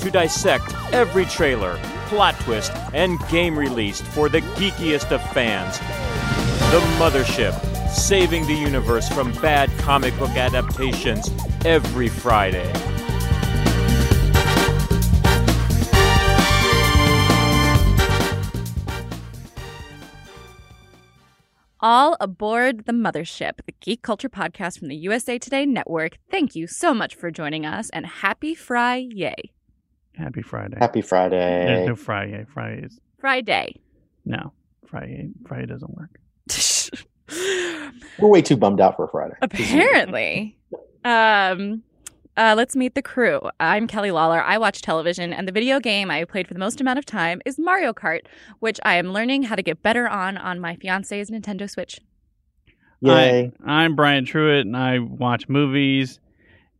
to dissect every trailer, plot twist, and game released for the geekiest of fans. The Mothership, saving the universe from bad comic book adaptations every Friday. All aboard the mothership, the geek culture podcast from the USA Today Network. Thank you so much for joining us and happy Friday. Happy Friday. Happy Friday. There's Friday. no Friday. Friday is Friday. no Friday. Friday doesn't work. We're way too bummed out for Friday. Apparently. um, uh, let's meet the crew. I'm Kelly Lawler. I watch television, and the video game I played for the most amount of time is Mario Kart, which I am learning how to get better on on my fiance's Nintendo Switch. Yay. I, I'm Brian Truitt, and I watch movies,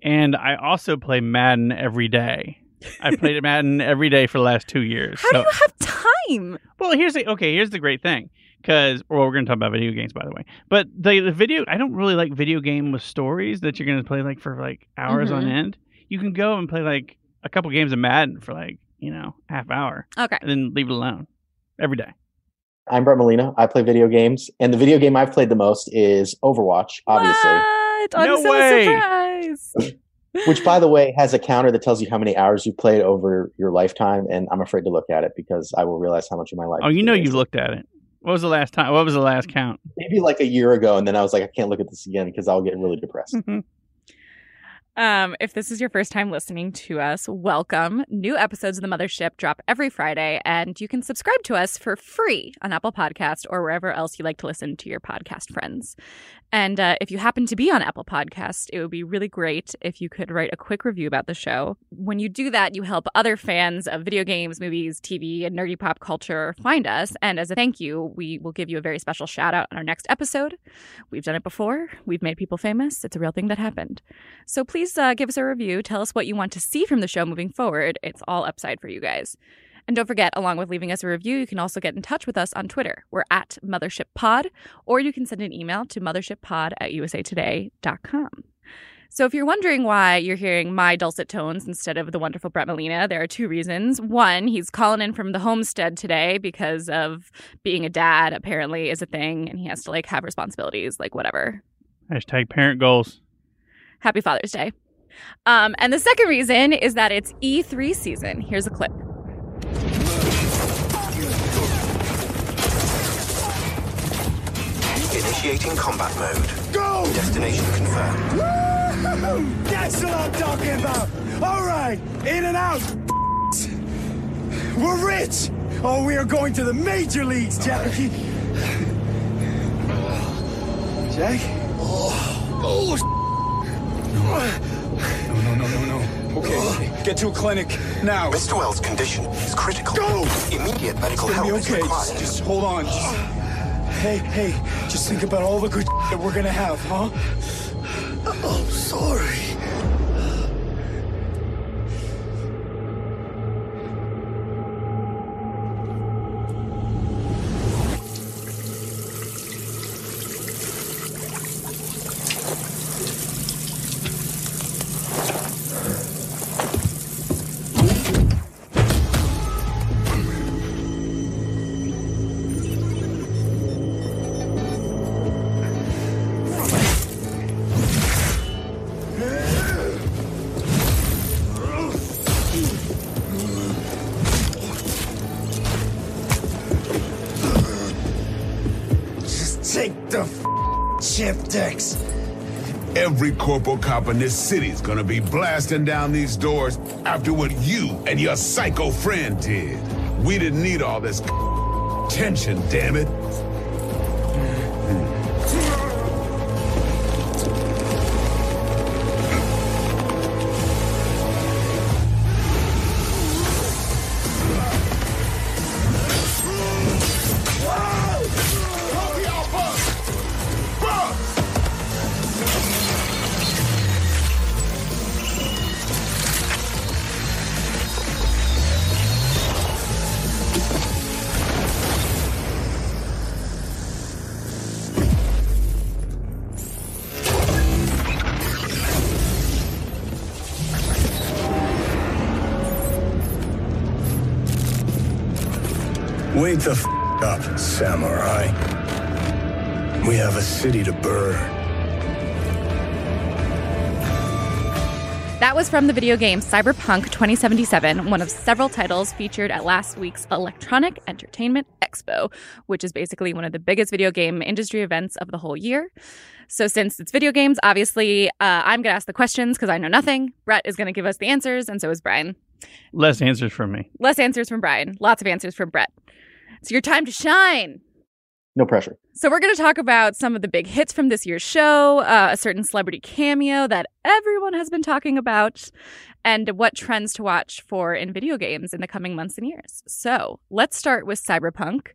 and I also play Madden every day. I played Madden every day for the last two years. How do So- you have time? Well, here's the okay. Here's the great thing, because well, we're going to talk about video games, by the way. But the the video, I don't really like video game with stories that you're going to play like for like hours on Mhm. end. You can go and play like a couple games of Madden for like you know half hour, Okay. and then leave it alone every day. I'm Brett Molina. I play video games, and the video game I've played the most is Overwatch, obviously. What? I'm No so way. surprised. Which, by the way, has a counter that tells you how many hours you've played over your lifetime, and I'm afraid to look at it because I will realize how much of my life. Oh, you know it is. you looked at it. What was the last time? What was the last count? maybe like a year ago, and then I was like, I can't look at this again because I'll get really depressed. Um, if this is your first time listening to us, welcome. New episodes of the Mothership drop every Friday, and you can subscribe to us for free on Apple Podcast or wherever else you like to listen to your podcast friends. And uh, if you happen to be on Apple Podcast, it would be really great if you could write a quick review about the show. When you do that, you help other fans of video games, movies, TV, and nerdy pop culture find us. And as a thank you, we will give you a very special shout out on our next episode. We've done it before. We've made people famous. It's a real thing that happened. So please uh, give us a review. Tell us what you want to see from the show moving forward. It's all upside for you guys. And don't forget, along with leaving us a review, you can also get in touch with us on Twitter. We're at Mothership Pod, or you can send an email to mothershippod at usatoday.com. So if you're wondering why you're hearing my dulcet tones instead of the wonderful Brett Molina, there are two reasons. One, he's calling in from the homestead today because of being a dad, apparently, is a thing, and he has to like have responsibilities, like whatever. Hashtag parent goals. Happy Father's Day. Um, and the second reason is that it's E3 season. Here's a clip. Initiating combat mode. Go! Destination confirmed. That's what I'm talking about. All right, in and out. We're rich. Oh, we are going to the major leagues, Jack. Jack? Oh, no, no, no, no, no. Okay, get to a clinic now. Mr. Welles' condition is critical. Go! Immediate medical It's help be is required. Just, just hold on. Just- hey, hey, just think about all the good that we're gonna have, huh? Oh, sorry. Every corpo cop in this city's gonna be blasting down these doors after what you and your psycho friend did. We didn't need all this tension, damn it. Samurai. We have a city to burn. That was from the video game Cyberpunk 2077, one of several titles featured at last week's Electronic Entertainment Expo, which is basically one of the biggest video game industry events of the whole year. So, since it's video games, obviously, uh, I'm going to ask the questions because I know nothing. Brett is going to give us the answers, and so is Brian. Less answers from me. Less answers from Brian, lots of answers from Brett. It's your time to shine. No pressure. So, we're going to talk about some of the big hits from this year's show, uh, a certain celebrity cameo that everyone has been talking about, and what trends to watch for in video games in the coming months and years. So, let's start with Cyberpunk.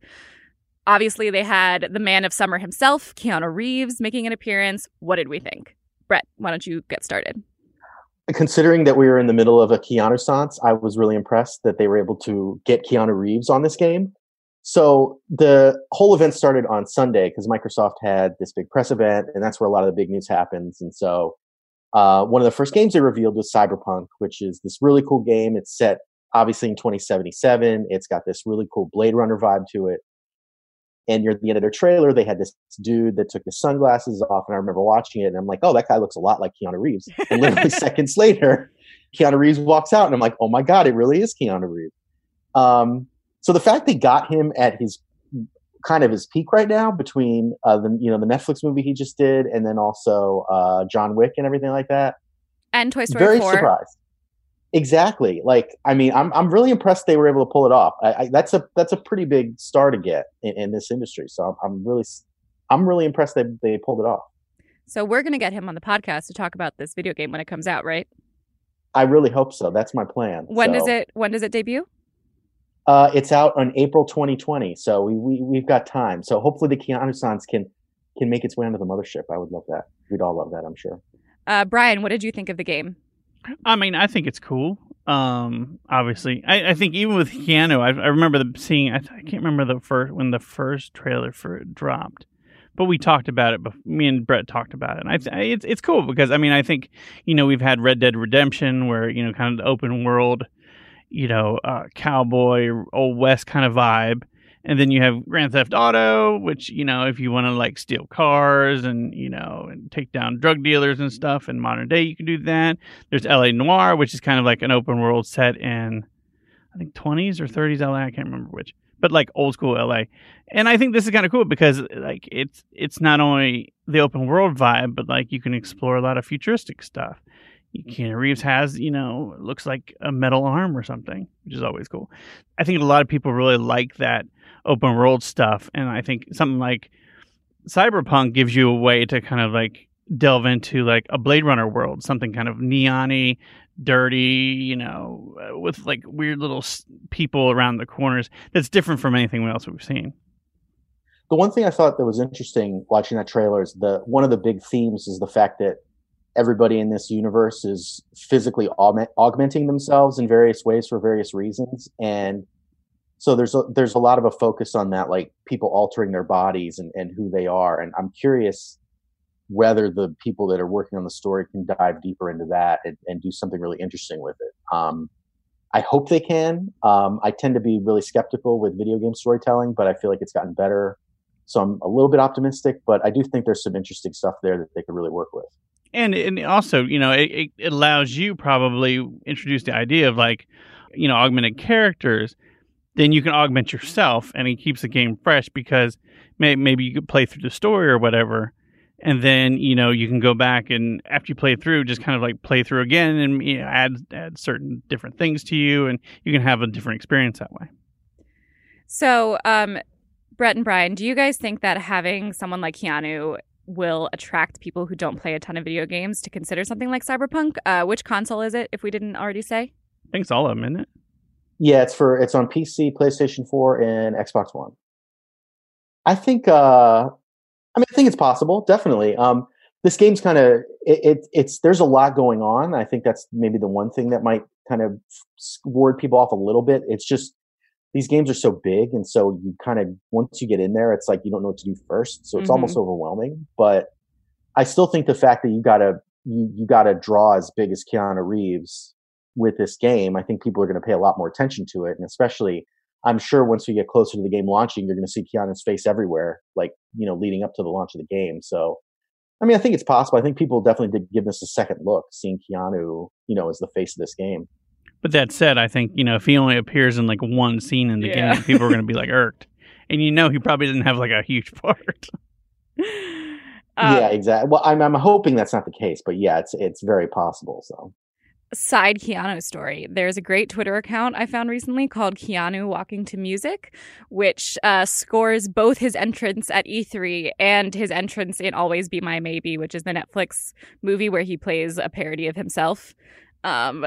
Obviously, they had the man of summer himself, Keanu Reeves, making an appearance. What did we think? Brett, why don't you get started? Considering that we were in the middle of a Keanussance, I was really impressed that they were able to get Keanu Reeves on this game. So the whole event started on Sunday because Microsoft had this big press event, and that's where a lot of the big news happens. And so uh, one of the first games they revealed was Cyberpunk, which is this really cool game. It's set obviously in 2077. It's got this really cool Blade Runner vibe to it. And near the end of their trailer, they had this dude that took his sunglasses off, and I remember watching it, and I'm like, "Oh, that guy looks a lot like Keanu Reeves." And literally seconds later, Keanu Reeves walks out, and I'm like, "Oh my god, it really is Keanu Reeves." Um, so the fact they got him at his kind of his peak right now between uh, the you know the Netflix movie he just did, and then also uh, John Wick and everything like that, And Toy Story very 4. surprised. Exactly. Like, I mean, I'm I'm really impressed they were able to pull it off. I, I, that's a that's a pretty big star to get in, in this industry. So I'm, I'm really I'm really impressed they they pulled it off. So, we're going to get him on the podcast to talk about this video game when it comes out, right? I really hope so. That's my plan. When does it when does it debut? Uh, it's out on April 2020, so we, we we've got time. So hopefully the Keanussance can can make its way onto the mothership. I would love that. We'd all love that. I'm sure. Uh, Brian, what did you think of the game? I mean, I think it's cool. Um, obviously, I, I think even with Keanu, I, I remember the seeing. I, I can't remember the first when the first trailer for it dropped, but we talked about it. Before, me and Brett talked about it, and I, I it's it's cool because I mean, I think you know we've had Red Dead Redemption, where you know kind of the open world, you know, uh, cowboy old west kind of vibe. And then you have Grand Theft Auto, which you know, if you want to like steal cars and you know and take down drug dealers and stuff in modern day, you can do that. There's LA Noire, which is kind of like an open world set in, I think 20s or 30s LA. I can't remember which, but like old school LA. And I think this is kind of cool because like it's it's not only the open world vibe, but like you can explore a lot of futuristic stuff. Keanu Reeves has, you know, looks like a metal arm or something, which is always cool. I think a lot of people really like that open world stuff, and I think something like Cyberpunk gives you a way to kind of like delve into like a Blade Runner world, something kind of neon-y, dirty, you know, uh, with like weird little people around the corners. That's different from anything else we've seen. The one thing I thought that was interesting watching that trailer is the one of the big themes is the fact that everybody in this universe is physically augment, augmenting themselves in various ways for various reasons, and so there's a, there's a lot of a focus on that, like people altering their bodies and, and who they are. And I'm curious whether the people that are working on the story can dive deeper into that and, and do something really interesting with it. Um, I hope they can. Um, I tend to be really skeptical with video game storytelling, but I feel like it's gotten better. So I'm a little bit optimistic, but I do think there's some interesting stuff there that they could really work with. And and also you know it, it- allows you probably introduce the idea of like you know augmented characters. Then you can augment yourself and it keeps the game fresh because may, maybe you could play through the story or whatever. And then you know you can go back and after you play through just kind of like play through again and you know, add add certain different things to you and you can have a different experience that way. So, um, Brett and Brian, do you guys think that having someone like Keanu will attract people who don't play a ton of video games to consider something like Cyberpunk? Uh, which console is it, if we didn't already say? I think it's all of them isn't it Yeah, it's for it's on PC, PlayStation 4, and Xbox One. I think uh I mean I think it's possible, definitely. Um this game's kind of it, it it's there's a lot going on. I think that's maybe the one thing that might kind of ward people off a little bit. It's just these games are so big and so you kind of once you get in there it's like you don't know what to do first. So it's Mhm. almost overwhelming, but I still think the fact that you got to you you got to draw as big as Keanu Reeves with this game, I think people are going to pay a lot more attention to it, and especially I'm sure once we get closer to the game launching, you're going to see Keanu's face everywhere, like you know, leading up to the launch of the game. So, I mean, I think it's possible. I think people definitely did give this a second look, seeing Keanu, you know, as the face of this game. But that said, I think you know if he only appears in like one scene in the Yeah. game, people are going to be like irked, and you know he probably didn't have like a huge part. Um, yeah, exactly. Well, I'm I'm hoping that's not the case, but yeah, it's it's very possible. So. side Keanu story. There's a great Twitter account I found recently called Keanu Walking to Music, which uh, scores both his entrance at E3 and his entrance in Always Be My Maybe, which is the Netflix movie where he plays a parody of himself. Um,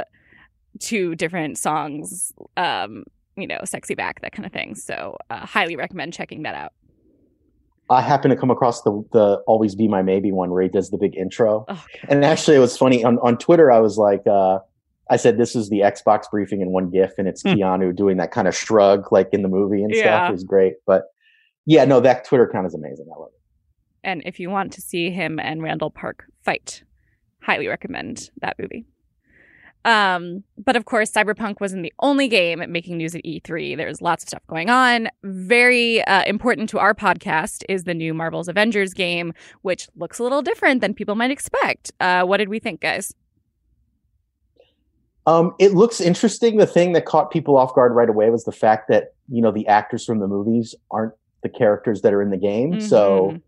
two different songs, um, you know, sexy back, that kind of thing. So, uh, highly recommend checking that out. I happened to come across the the always be my maybe one where he does the big intro, Oh, and actually it was funny on on Twitter. I was like, uh, I said this is the Xbox briefing in one GIF, and it's Hmm. Keanu doing that kind of shrug like in the movie and Yeah. stuff. It was great, but yeah, no, that Twitter account is amazing. I love it. And if you want to see him and Randall Park fight, highly recommend that movie. Um, but of course, Cyberpunk wasn't the only game making news at E3. There's lots of stuff going on. Very uh, important to our podcast is the new Marvel's Avengers game, which looks a little different than people might expect. Uh, what did we think, guys? Um, it looks interesting. The thing that caught people off guard right away was the fact that you know the actors from the movies aren't the characters that are in the game. So Mhm.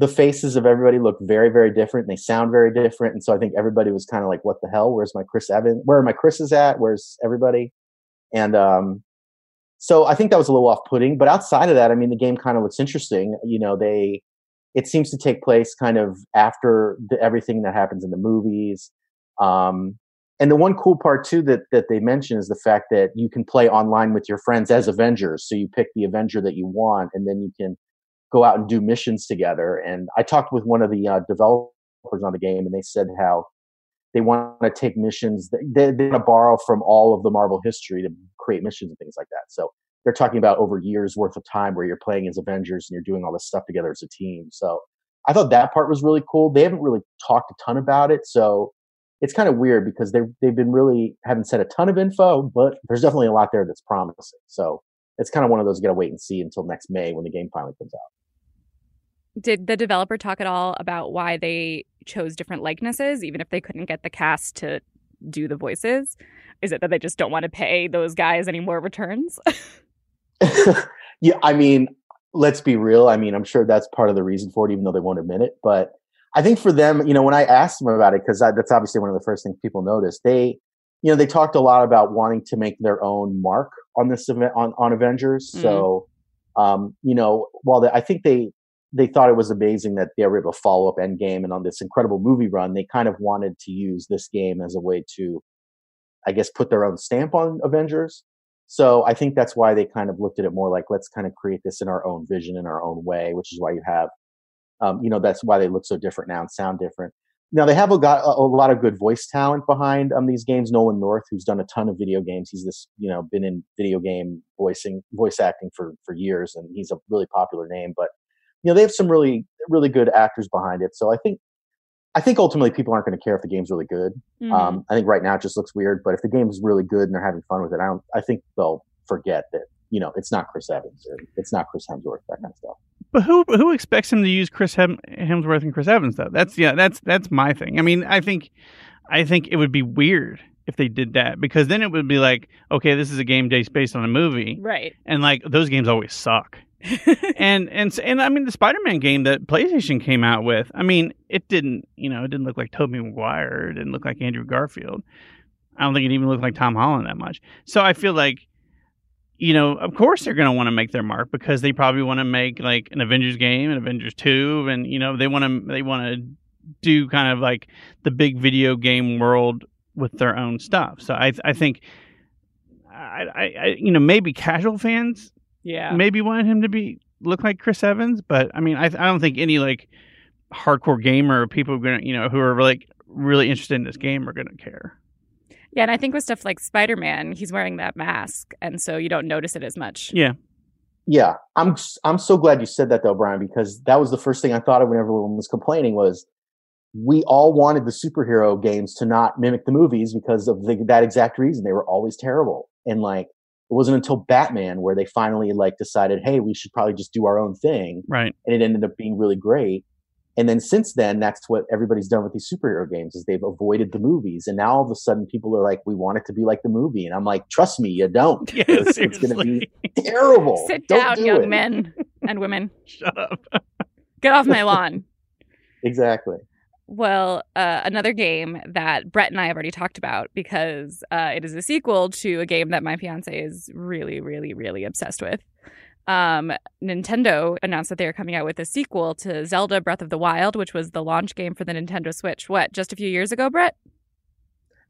The faces of everybody look very, very different. They sound very different, and so I think everybody was kind of like, "What the hell? Where's my Chris Evans? Where are my Chris's at? Where's everybody?" And um, so I think that was a little off-putting. But outside of that, I mean, the game kind of looks interesting. You know, they it seems to take place kind of after the, everything that happens in the movies. Um, and the one cool part too that that they mention is the fact that you can play online with your friends as Avengers. So you pick the Avenger that you want, and then you can go out and do missions together. And I talked with one of the uh, developers on the game, and they said how they want to take missions. They, they want to borrow from all of the Marvel history to create missions and things like that. So they're talking about over years worth of time where you're playing as Avengers and you're doing all this stuff together as a team. So I thought that part was really cool. They haven't really talked a ton about it, so it's kind of weird because they've they've been really haven't said a ton of info, but there's definitely a lot there that's promising. So it's kind of one of those you got to wait and see until next May when the game finally comes out. Did the developer talk at all about why they chose different likenesses, even if they couldn't get the cast to do the voices? Is it that they just don't want to pay those guys any more returns? yeah, I mean, let's be real. I mean, I'm sure that's part of the reason for it, even though they won't admit it. But I think for them, you know, when I asked them about it, because that's obviously one of the first things people noticed, they, you know, they talked a lot about wanting to make their own mark on this event on, on Avengers. Mhm. So, um, you know, while they, I think they they thought it was amazing that they were able to follow up Endgame and on this incredible movie run, they kind of wanted to use this game as a way to, I guess, put their own stamp on Avengers. So I think that's why they kind of looked at it more like let's kind of create this in our own vision in our own way, which is why you have, um, you know, that's why they look so different now and sound different. Now they have a, got a, a lot of good voice talent behind um, these games. Nolan North, who's done a ton of video games, he's this you know been in video game voicing, voice acting for for years, and he's a really popular name. But you know they have some really really good actors behind it. So I think I think ultimately people aren't going to care if the game's really good. Mhm. Um, I think right now it just looks weird, but if the game's really good and they're having fun with it, I don't. I think they'll forget that you know it's not Chris Evans or it's not Chris Hemsworth, that kind of stuff. But who who expects him to use Chris Hem- Hemsworth and Chris Evans though? That's yeah, that's that's my thing. I mean, I think I think it would be weird if they did that because then it would be like, okay, this is a game based on a movie, right. and like those games always suck. and and and I mean the Spider-Man game that PlayStation came out with. I mean, it didn't you know it didn't look like Tobey Maguire. It didn't look like Andrew Garfield. I don't think it even looked like Tom Holland that much. So I feel like, you know, of course they're going to want to make their mark because they probably want to make like an Avengers game, an Avengers two, and you know they want to they want to do kind of like the big video game world with their own stuff. So I I think. I, I you know maybe casual fans yeah. maybe wanted him to be look like Chris Evans, but I mean, I, I don't think any like hardcore gamer or people are gonna you know who are like really interested in this game are gonna care. Yeah, and I think with stuff like Spider Man, he's wearing that mask, and so you don't notice it as much. Yeah, Yeah, I'm I'm so glad you said that though, Brian, because that was the first thing I thought of when everyone was complaining was we all wanted the superhero games to not mimic the movies because of the, that exact reason. They were always terrible, and like It wasn't until Batman where they finally like decided, hey, we should probably just do our own thing, Right. and it ended up being really great. And then since then, that's what everybody's done with these superhero games is they've avoided the movies, and now all of a sudden people are like, we want it to be like the movie, and I'm like, trust me, you don't. Yeah, It's, it's going to be terrible. Sit Don't down, do young it. men and women. Shut up. Get off my lawn. Exactly. Well, uh, another game that Brett and I have already talked about because uh, it is a sequel to a game that my fiance is really, really, really obsessed with. Um, Nintendo announced that they are coming out with a sequel to Zelda Breath of the Wild, which was the launch game for the Nintendo Switch. What, just a few years ago, Brett?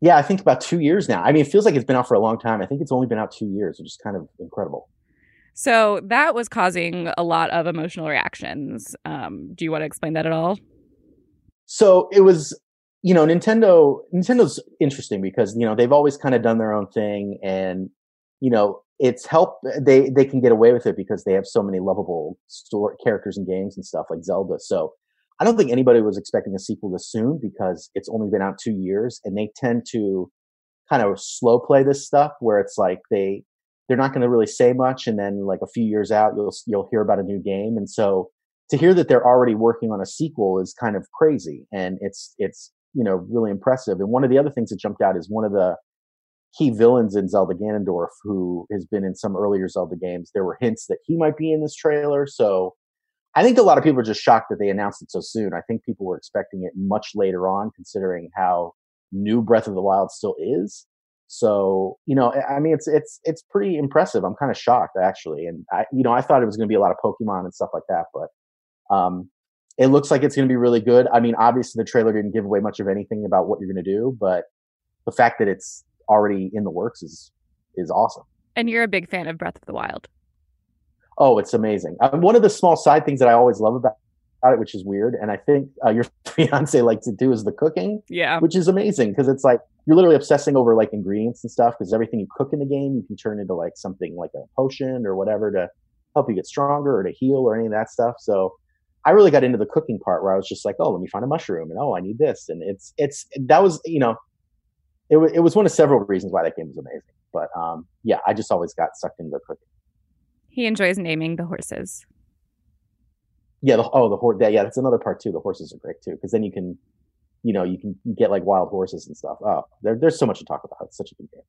Yeah, I think about two years now. I mean, it feels like it's been out for a long time. I think it's only been out two years, which is kind of incredible. So that was causing a lot of emotional reactions. Um, do you want to explain that at all? So it was, you know, Nintendo. Nintendo's interesting because you know they've always kind of done their own thing, and you know it's helped. They they can get away with it because they have so many lovable story characters and games and stuff like Zelda. So I don't think anybody was expecting a sequel this soon because it's only been out two years, and they tend to kind of slow play this stuff where it's like they they're not going to really say much, and then like a few years out, you'll you'll hear about a new game, and so to hear that they're already working on a sequel is kind of crazy, and it's it's you know really impressive. And one of the other things that jumped out is one of the key villains in Zelda Ganondorf, who has been in some earlier Zelda games. There were hints that he might be in this trailer, so I think a lot of people are just shocked that they announced it so soon. I think people were expecting it much later on, considering how new Breath of the Wild still is. So you know, I mean, it's it's it's pretty impressive. I'm kind of shocked actually, and I you know I thought it was going to be a lot of Pokemon and stuff like that, but um, it looks like it's going to be really good. I mean, obviously the trailer didn't give away much of anything about what you're going to do, but the fact that it's already in the works is is awesome. And you're a big fan of Breath of the Wild. Oh, it's amazing. Um, one of the small side things that I always love about, about it, which is weird, and I think uh, your fiance likes to do, is the cooking, Yeah. which is amazing because it's like you're literally obsessing over like ingredients and stuff because everything you cook in the game you can turn into like something like a potion or whatever to help you get stronger or to heal or any of that stuff. So I really got into the cooking part where I was just like, oh, let me find a mushroom and oh, I need this, and it's it's that was you know, it was it was one of several reasons why that game was amazing. But um, yeah, I just always got sucked into the cooking. He enjoys naming the horses. Yeah. The, oh, the horse. Yeah, yeah, that's another part too. The horses are great too because then you can, you know, you can get like wild horses and stuff. Oh, there, there's so much to talk about. It's such a good game.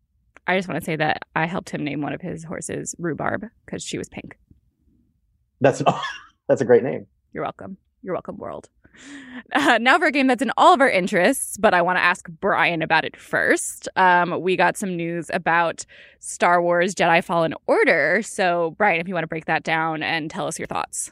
I just want to say that I helped him name one of his horses Rhubarb because she was pink. That's that's a great name. You're welcome. You're welcome, world. Uh, now for a game that's in all of our interests, but I want to ask Brian about it first. Um, we got some news about Star Wars Jedi Fallen Order. So, Brian, if you want to break that down and tell us your thoughts.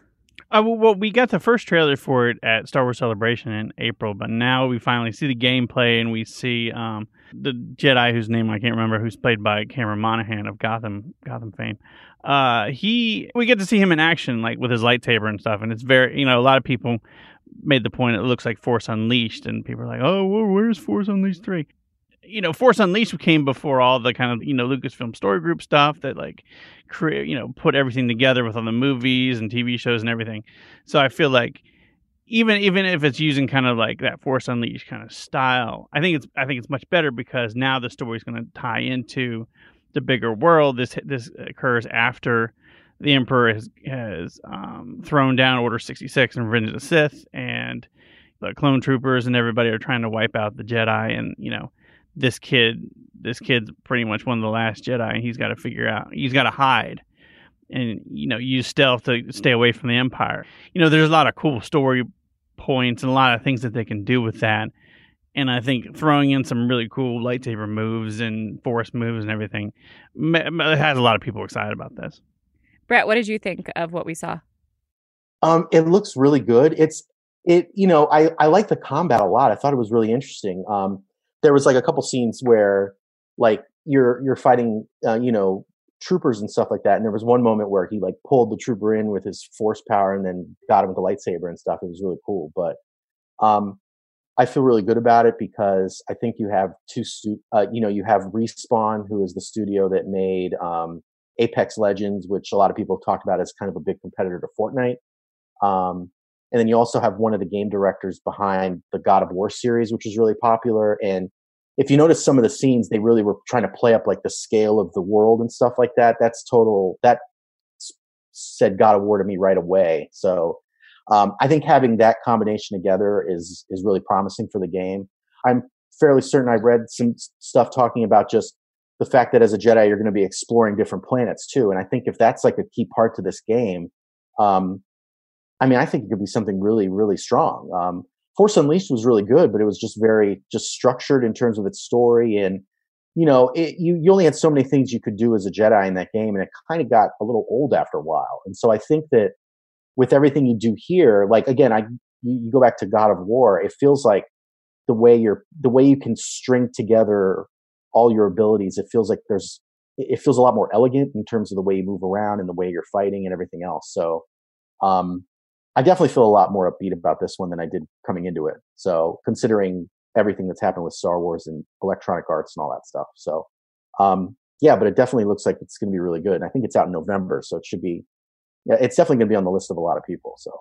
Uh, well, we got the first trailer for it at Star Wars Celebration in April, but now we finally see the gameplay and we see um, the Jedi whose name I can't remember, who's played by Cameron Monaghan of Gotham Gotham fame. Uh, he we get to see him in action, like with his lightsaber and stuff, and it's very you know a lot of people made the point it looks like Force Unleashed, and people are like, oh, where's Force Unleashed three? You know, Force Unleashed came before all the kind of you know Lucasfilm story group stuff that like create you know put everything together with all the movies and TV shows and everything. So I feel like even even if it's using kind of like that Force Unleashed kind of style, I think it's I think it's much better because now the story is going to tie into the bigger world. This this occurs after the Emperor has has um, thrown down Order sixty six and Revenge of the Sith, and the clone troopers and everybody are trying to wipe out the Jedi. And you know, this kid this kid's pretty much one of the last Jedi, and he's got to figure out he's got to hide and you know use stealth to stay away from the Empire. You know, there's a lot of cool story points and a lot of things that they can do with that. And I think throwing in some really cool lightsaber moves and force moves and everything ma- ma- has a lot of people excited about this. Brett, what did you think of what we saw? Um, it looks really good. It's it, you know, I I like the combat a lot. I thought it was really interesting. Um, there was like a couple scenes where like you're you're fighting, uh, you know, troopers and stuff like that. And there was one moment where he like pulled the trooper in with his force power and then got him with the lightsaber and stuff. It was really cool. But um, I feel really good about it because I think you have two, stu- uh, you know, you have Respawn, who is the studio that made um, Apex Legends, which a lot of people have talked about as kind of a big competitor to Fortnite. Um, and then you also have one of the game directors behind the God of War series, which is really popular. And if you notice some of the scenes, they really were trying to play up like the scale of the world and stuff like that. That's total. That said God of War to me right away. So um, I think having that combination together is is really promising for the game. I'm fairly certain I've read some stuff talking about just the fact that as a Jedi you're going to be exploring different planets too. And I think if that's like a key part to this game, um, I mean, I think it could be something really, really strong. Um, Force Unleashed was really good, but it was just very just structured in terms of its story and you know, it, you you only had so many things you could do as a Jedi in that game, and it kind of got a little old after a while. And so I think that with everything you do here, like again, I you, go back to God of War, it feels like the way you're the way you can string together all your abilities. It feels like there's it feels a lot more elegant in terms of the way you move around and the way you're fighting and everything else. So, um, I definitely feel a lot more upbeat about this one than I did coming into it. So, considering everything that's happened with Star Wars and Electronic Arts and all that stuff. So, um, yeah, but it definitely looks like it's going to be really good. And I think it's out in November, so it should be. Yeah, it's definitely going to be on the list of a lot of people. So,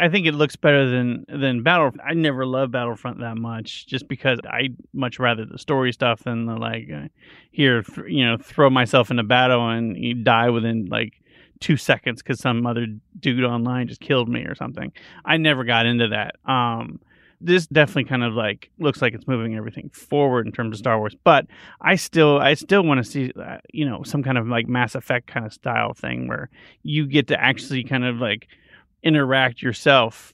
I think it looks better than than Battle. I never loved Battlefront that much, just because I much rather the story stuff than the like uh, here, you know, throw myself in a battle and you die within like two seconds because some other dude online just killed me or something. I never got into that. Um, this definitely kind of like looks like it's moving everything forward in terms of Star Wars. But I still, I still want to see, uh, you know, some kind of like Mass Effect kind of style thing where you get to actually kind of like interact yourself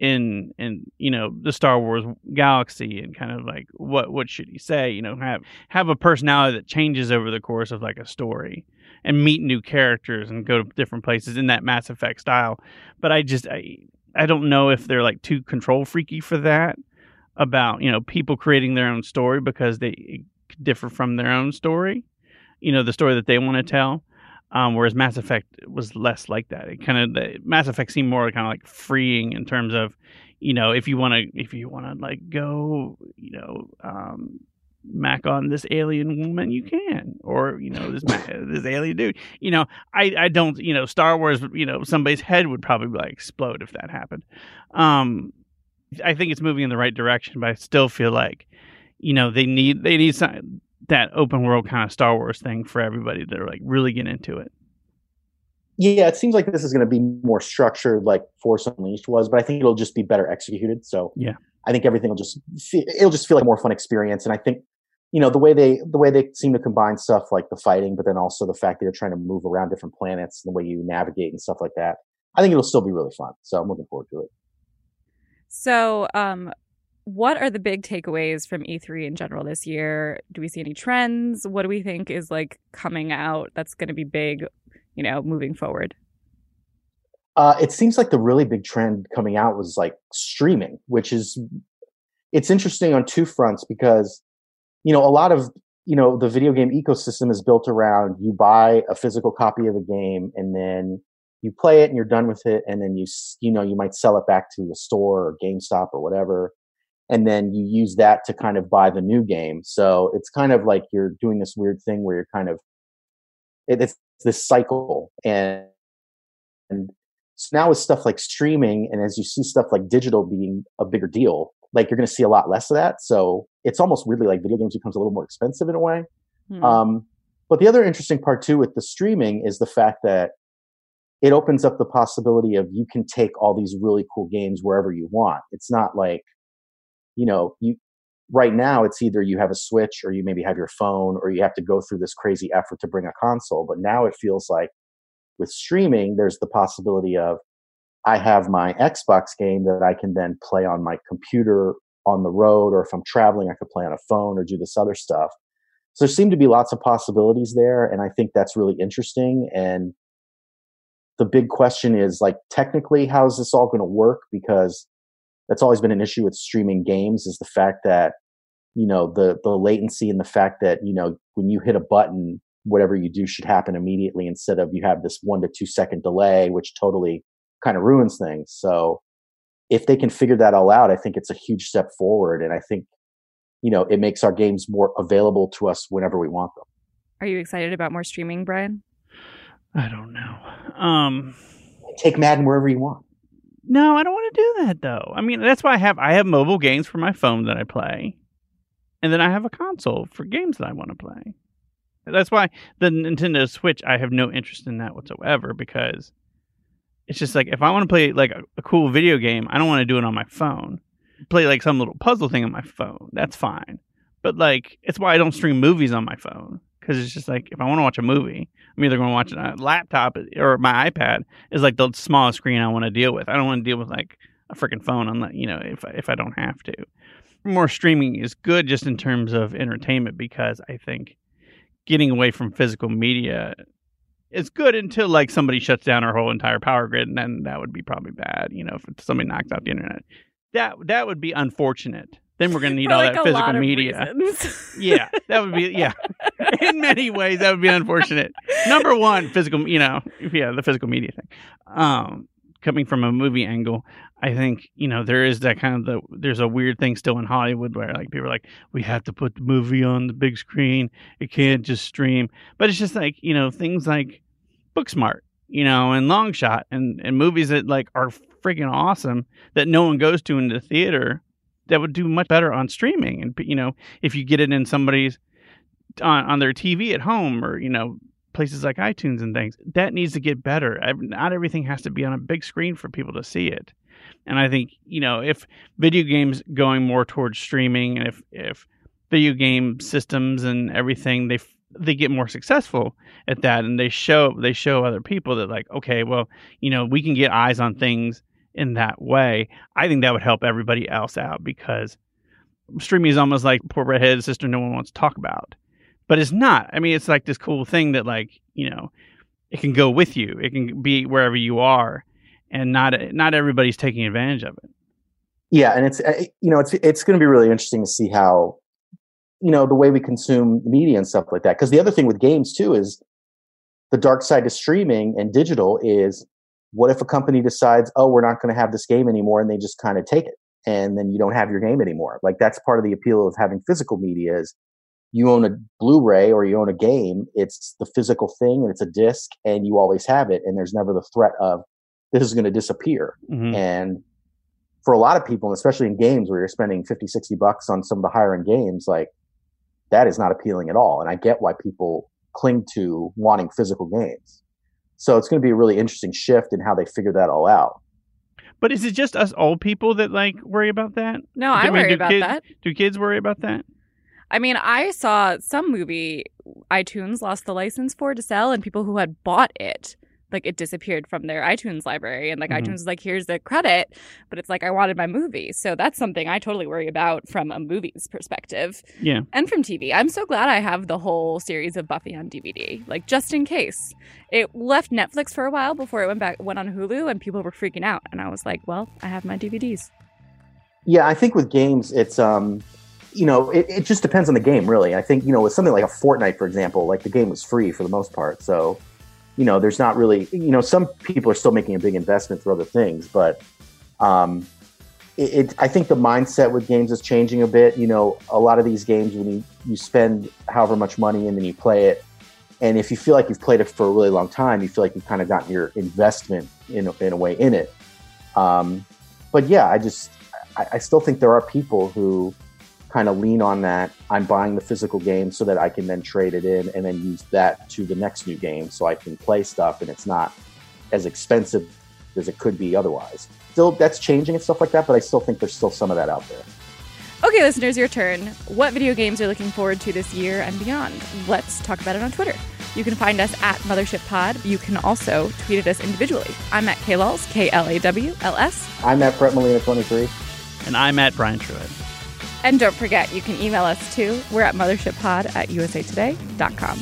in in you know the Star Wars galaxy and kind of like what what should he say you know have have a personality that changes over the course of like a story and meet new characters and go to different places in that Mass Effect style but I just I I don't know if they're like too control freaky for that about you know people creating their own story because they differ from their own story, you know the story that they want to tell. Um, whereas Mass Effect was less like that. It kind of Mass Effect seemed more kind of like freeing in terms of, you know, if you want to if you want to like go, you know, um, mac on this alien woman, you can, or you know this this alien dude. You know, I I don't you know Star Wars. You know, somebody's head would probably like explode if that happened. Um, I think it's moving in the right direction, but I still feel like you know they need they need some, that open world kind of Star Wars thing for everybody to like really get into it. Yeah, it seems like this is going to be more structured, like Force Unleashed was, but I think it'll just be better executed. So yeah, I think everything will just feel, it'll just feel like a more fun experience. And I think you know the way they the way they seem to combine stuff like the fighting, but then also the fact that you're trying to move around different planets, and the way you navigate and stuff like that. I think it'll still be really fun. So I'm looking forward to it. So, um, what are the big takeaways from E3 in general this year? Do we see any trends? What do we think is like coming out that's going to be big, you know, moving forward? Uh, it seems like the really big trend coming out was like streaming, which is it's interesting on two fronts because you know, a lot of, you know, the video game ecosystem is built around you buy a physical copy of a game and then you play it and you're done with it. And then you, you know, you might sell it back to a store or GameStop or whatever. And then you use that to kind of buy the new game. So it's kind of like you're doing this weird thing where you're kind of, it's this cycle. And, and so now with stuff like streaming and as you see stuff like digital being a bigger deal, like you're going to see a lot less of that. So it's almost weirdly like video games becomes a little more expensive in a way. Hmm. Um, but the other interesting part too with the streaming is the fact that it opens up the possibility of you can take all these really cool games wherever you want. It's not like, you know, you right now it's either you have a switch or you maybe have your phone or you have to go through this crazy effort to bring a console. But now it feels like with streaming, there's the possibility of I have my Xbox game that I can then play on my computer on the road, or if I'm traveling, I could play on a phone or do this other stuff. So there seem to be lots of possibilities there, and I think that's really interesting. And the big question is like, technically, how is this all going to work? Because that's always been an issue with streaming games is the fact that you know the the latency and the fact that you know when you hit a button whatever you do should happen immediately instead of you have this one to two second delay which totally kind of ruins things. So if they can figure that all out, I think it's a huge step forward. And I think, you know, it makes our games more available to us whenever we want them. Are you excited about more streaming, Brian? I don't know. Um, Take Madden wherever you want. No, I don't want to do that though. I mean, that's why I have I have mobile games for my phone that I play. and then I have a console for games that I want to play. That's why the Nintendo Switch, I have no interest in that whatsoever because it's just like if I want to play like a, a cool video game, I don't want to do it on my phone. Play like some little puzzle thing on my phone. That's fine. But like, it's why I don't stream movies on my phone because it's just like if I want to watch a movie, I'm either going to watch it on a laptop or my iPad is like the smallest screen I want to deal with. I don't want to deal with like a freaking phone unless you know if if I don't have to. More streaming is good just in terms of entertainment because I think getting away from physical media is good until like somebody shuts down our whole entire power grid and then that would be probably bad you know if somebody knocks out the internet. That that would be unfortunate. Then we're going to need For, all like, that physical media. yeah that would be yeah. In many ways that would be unfortunate. Number one physical you know yeah the physical media thing. Um coming from a movie angle i think you know there is that kind of the there's a weird thing still in hollywood where like people are like we have to put the movie on the big screen. It can't just stream. But it's just like you know things like booksmart you know and long shot and and movies that like are freaking awesome that no one goes to in the theater that would do much better on streaming. And you know if you get it in somebody's on, on their tv at home or you know places like itunes and things that needs to get better. Not everything has to be on a big screen for people to see it. And i think you know if video games going more towards streaming and if if video game systems and everything they they get more successful at that and they show they show other people that like okay well you know we can get eyes on things in that way. I think that would help everybody else out because streaming is almost like poor redheaded sister no one wants to talk about but it's not i mean it's like this cool thing that like you know it can go with you it can be wherever you are and not not everybody's taking advantage of it Yeah, and it's uh, you know it's it's going to be really interesting to see how you know the way we consume media and stuff like that. Because the other thing with games too is the dark side to streaming and digital is what if a company decides, oh, we're not going to have this game anymore, and they just kind of take it, and then you don't have your game anymore. Like that's part of the appeal of having physical media is you own a Blu-ray or you own a game. It's the physical thing, and it's a disc, and you always have it, and there's never the threat of this is going to disappear. Mhm. And for a lot of people, and especially in games where you're spending 50, 60 bucks on some of the higher end games, like that is not appealing at all. And I get why people cling to wanting physical games. So it's going to be a really interesting shift in how they figure that all out. but is it just us old people that like worry about that No, I mean, worry do about kids- that. do kids worry about that I mean, I saw some movie iTunes lost the license for to sell, and people who had bought it, like it disappeared from their iTunes library. And like Mhm. iTunes was like, here's the credit, but it's like, I wanted my movie. So that's something I totally worry about from a movie's perspective yeah and from TV. I'm so glad I have the whole series of Buffy on DVD, like just in case. It left Netflix for a while before it went back, went on Hulu, and people were freaking out. And I was like, well, I have my DVDs. Yeah, I think with games, it's um, you know, it, it just depends on the game, really. I think you know, with something like a Fortnite, for example, like the game was free for the most part, so you know, there's not really, you know, some people are still making a big investment for other things, but um, it, it I think the mindset with games is changing a bit. You know, a lot of these games when you you spend however much money and then you play it, and if you feel like you've played it for a really long time, you feel like you've kind of gotten your investment in a- in a way in it. Um, but yeah, I just I, I still think there are people who kind of lean on that. I'm buying the physical game so that I can then trade it in and then use that to the next new game so I can play stuff and it's not as expensive as it could be otherwise. Still, that's changing and stuff like that, but I still think there's still some of that out there. Okay, listeners, your turn. What video games are you looking forward to this year and beyond? Let's talk about it on Twitter. You can find us at Mothership Pod. You can also tweet at us individually. I'm at KLawls, K L A W L S. I'm at Brett Molina 23. and i'm at brian truitt And don't forget, you can email us too. We're at mothershippod at usatoday.com.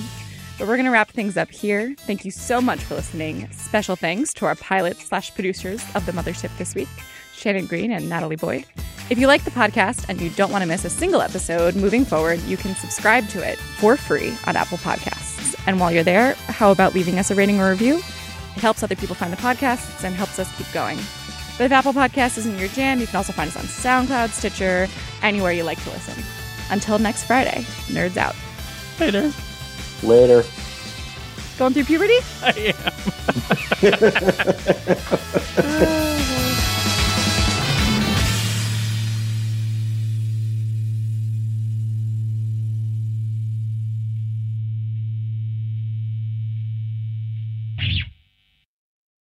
But we're going to wrap things up here. Thank you so much for listening. Special thanks to our pilots slash producers of the Mothership this week, Shannon Green and Natalie Boyd. If you like the podcast and you don't want to miss a single episode moving forward, you can subscribe to it for free on Apple Podcasts. And while you're there, how about leaving us a rating or review? It helps other people find the podcasts and helps us keep going. But if Apple Podcasts isn't your jam, you can also find us on SoundCloud, Stitcher, anywhere you like to listen. Until next Friday, nerds out. later Later. Going through puberty? i am